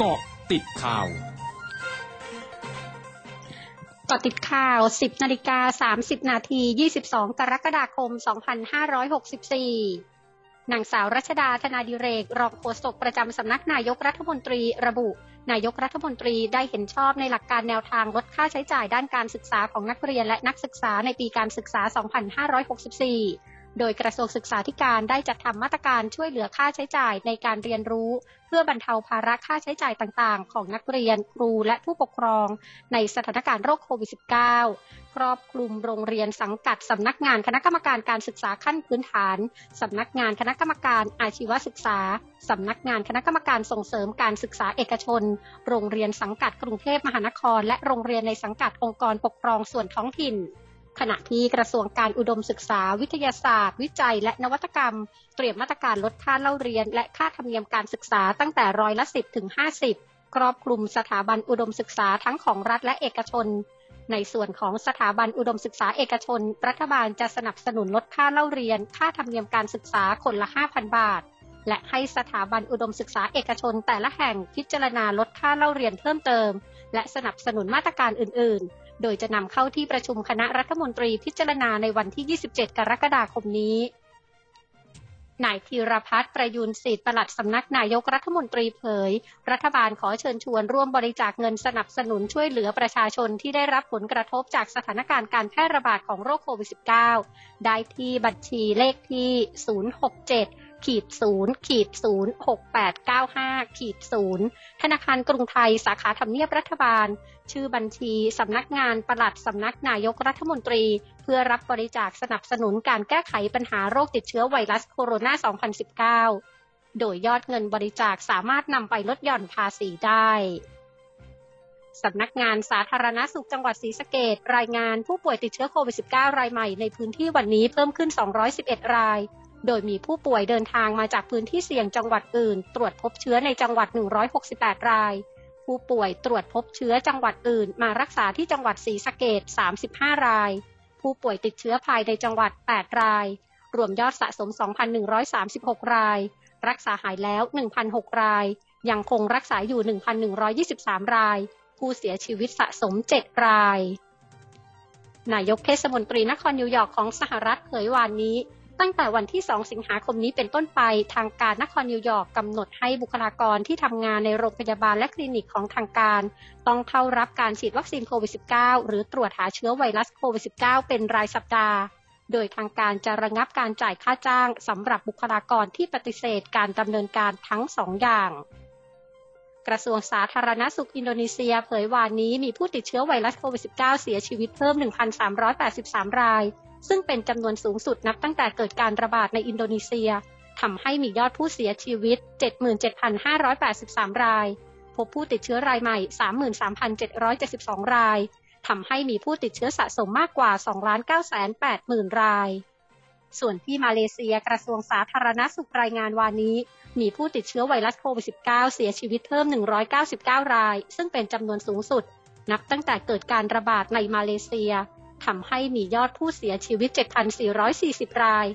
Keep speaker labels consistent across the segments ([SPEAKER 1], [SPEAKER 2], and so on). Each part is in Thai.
[SPEAKER 1] เกาะติดข่าว
[SPEAKER 2] กาะติดข่าว 10 นาฬิกา 30 นาที 22 กรกฎาคม 2564 นางสาวรัชดาธนาดิเรก รองโฆษกประจำสำนักนายกรัฐมนตรีระบุ นายกรัฐมนตรีได้เห็นชอบในหลักการแนวทางลดค่าใช้จ่ายด้านการศึกษาของนักเรียนและนักศึกษาในปีการศึกษา 2564 โดยกระทรวงศึกษาธิการได้จัดทำมาตรการช่วยเหลือค่าใช้จ่ายในการเรียนรู้ เพื่อบรรเทาภาระค่าใช้จ่ายต่างๆ ของนักเรียน ครูและผู้ปกครอง ในสถานการณ์โรคโควิด -19 ครอบคลุมโรงเรียนสังกัดสำนักงานคณะกรรมการการศึกษาขั้นพื้นฐานสำนักงานคณะกรรมการอาชีวศึกษาสำนักงานคณะกรรมการส่งเสริมการศึกษาเอกชน โรงเรียนสังกัดกรุงเทพมหานคร และโรงเรียนในสังกัดองค์กรปกครองส่วนท้องถิ่น ขณะที่กระทรวงการอุดมศึกษา วิทยาศาสตร์ วิจัย และนวัตกรรม เตรียมมาตรการลดค่าเล่าเรียน และค่าธรรมเนียมการศึกษาตั้งแต่ร้อยละ10ถึง50 ครอบคลุมสถาบันอุดมศึกษาทั้งของรัฐและเอกชน ในส่วนของสถาบันอุดมศึกษาเอกชน รัฐบาลจะสนับสนุนลดค่าเล่าเรียน ค่าธรรมเนียมการศึกษาคนละ 5,000 บาท และให้สถาบันอุดมศึกษาเอกชน แต่ละแห่งพิจารณาลดค่าเล่าเรียนเพิ่มเติม และสนับสนุนมาตรการอื่น ๆ โดยจะนำเข้าที่ประชุมคณะรัฐมนตรีพิจารณาในวันที่ 27 กรกฎาคมนี้ นายธีรพัฒน์ประยุนศิษย์ปลัดสำนักนายกรัฐมนตรีเผย รัฐบาลขอเชิญชวนร่วมบริจาคเงินสนับสนุนช่วยเหลือประชาชนที่ได้รับผลกระทบจากสถานการณ์การแพร่ระบาดของโรคโควิด -19 ได้ที่บัญชีเลขที่ 067 ขีดศูนย์ขีดศูนย์หกแปดเก้าห้าขีดศูนย์ธนาคารกรุงไทยสาขาทำเนียบรัฐบาล ชื่อบัญชีสำนักงานปลัดสำนักนายกรัฐมนตรี เพื่อรับบริจาคสนับสนุนการแก้ไขปัญหาโรคติดเชื้อไวรัสโคโรนา 2019 โดยยอดเงินบริจาคสามารถนำไปลดหย่อนภาษีได้สำนักงานสาธารณาสุขจังหวัดศรีสะเกดรายงานผู้ป่วยติดเชื้อโควิด -19 รายใหม่ในพื้นที่วันนี้เพิ่มขึ้น 211 ราย โดยมีผู้ป่วยเดินทางมาจากพื้นที่เสี่ยงจังหวัดอื่น ตรวจพบเชื้อในจังหวัด 168 ราย ผู้ป่วยตรวจพบเชื้อจังหวัดอื่น มารักษาที่จังหวัดศรีสะเกด35 ราย ผู้ป่วยติดเชื้อภายในจังหวัด 8 ราย รวมยอดสะสม 2,136 ราย รักษาหายแล้ว 1,006 ราย ยังคงรักษาอยู่ 1,123 ราย ผู้เสียชีวิตสะสม 7 ราย นายกเทศมนตรีนครนิวยอร์กของสหรัฐเผยวานนี้ ตั้งแต่วันที่ 2 สิงหาคมนี้เป็นต้นไป ทางการนครนิวยอร์กกำหนดให้บุคลากรที่ทำงานในโรงพยาบาลและคลินิกของทางการ ต้องเข้ารับการฉีดวัคซีนโควิด -19 หรือตรวจหาเชื้อไวรัสโควิด -19 เป็นรายสัปดาห์โดยทางการจะระงับการจ่ายค่าจ้างสำหรับบุคลากรที่ปฏิเสธการดำเนินการทั้งสองอย่าง กระทรวงสาธารณสุขอินโดนีเซียเผยวานนี้มีผู้ติดเชื้อไวรัสโควิด -19 เสียชีวิตเพิ่ม 1,383 ราย ซึ่งเป็นจำนวนสูงสุดนับตั้งแต่เกิดการระบาดในอินโดนีเซียทำให้มียอดผู้เสียชีวิต 77,583 ราย พบผู้ติดเชื้อรายใหม่ 33,772 รายทำให้มีผู้ติดเชื้อสะสมมากกว่า 2,980,000ราย ส่วนที่มาเลเซียกระทรวงสาธารณสุขรายงานวานนี้ มีผู้ติดเชื้อไวรัสโควิด -19 เสียชีวิตเพิ่ม 199 ราย ซึ่งเป็นจำนวนสูงสุด นับตั้งแต่เกิดการระบาดในมาเลเซีย ทำให้มียอดผู้เสียชีวิต 7,440 ราย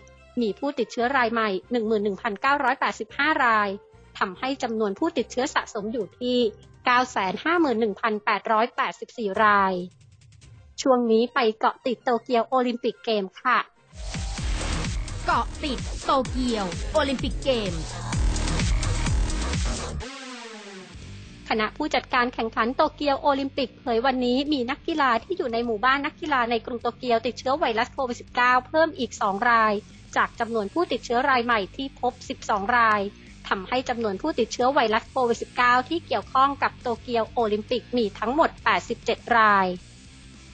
[SPEAKER 2] มีผู้ติดเชื้อรายใหม่ 11,985 ราย ทำให้จำนวนผู้ติดเชื้อสะสมอยู่ที่ 951,884 ราย ช่วงนี้ไปเกาะติดโตเกียวโอลิมปิกเกมค่ะ
[SPEAKER 3] เกาะติดโตเกียวโอลิมปิกเกม
[SPEAKER 2] คณะผู้จัดการแข่งขันโตเกียวโอลิมปิกเผยวันนี้มีนักกีฬาที่อยู่ในหมู่บ้านนักกีฬาในกรุงโตเกียวติดเชื้อไวรัสโควิด -19 เพิ่มอีก 2 ราย จากจำนวนผู้ติดเชื้อรายใหม่ที่พบ 12 รายทำให้จำนวนผู้ติดเชื้อไวรัสโควิด -19 ที่เกี่ยวข้องกับโตเกียวโอลิมปิกมีทั้งหมด 87 ราย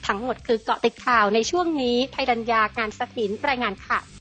[SPEAKER 2] ทั้งหมดคือเกาะติดข่าวในช่วงนี้ภัยดัญญาการสถินรายงานค่ะ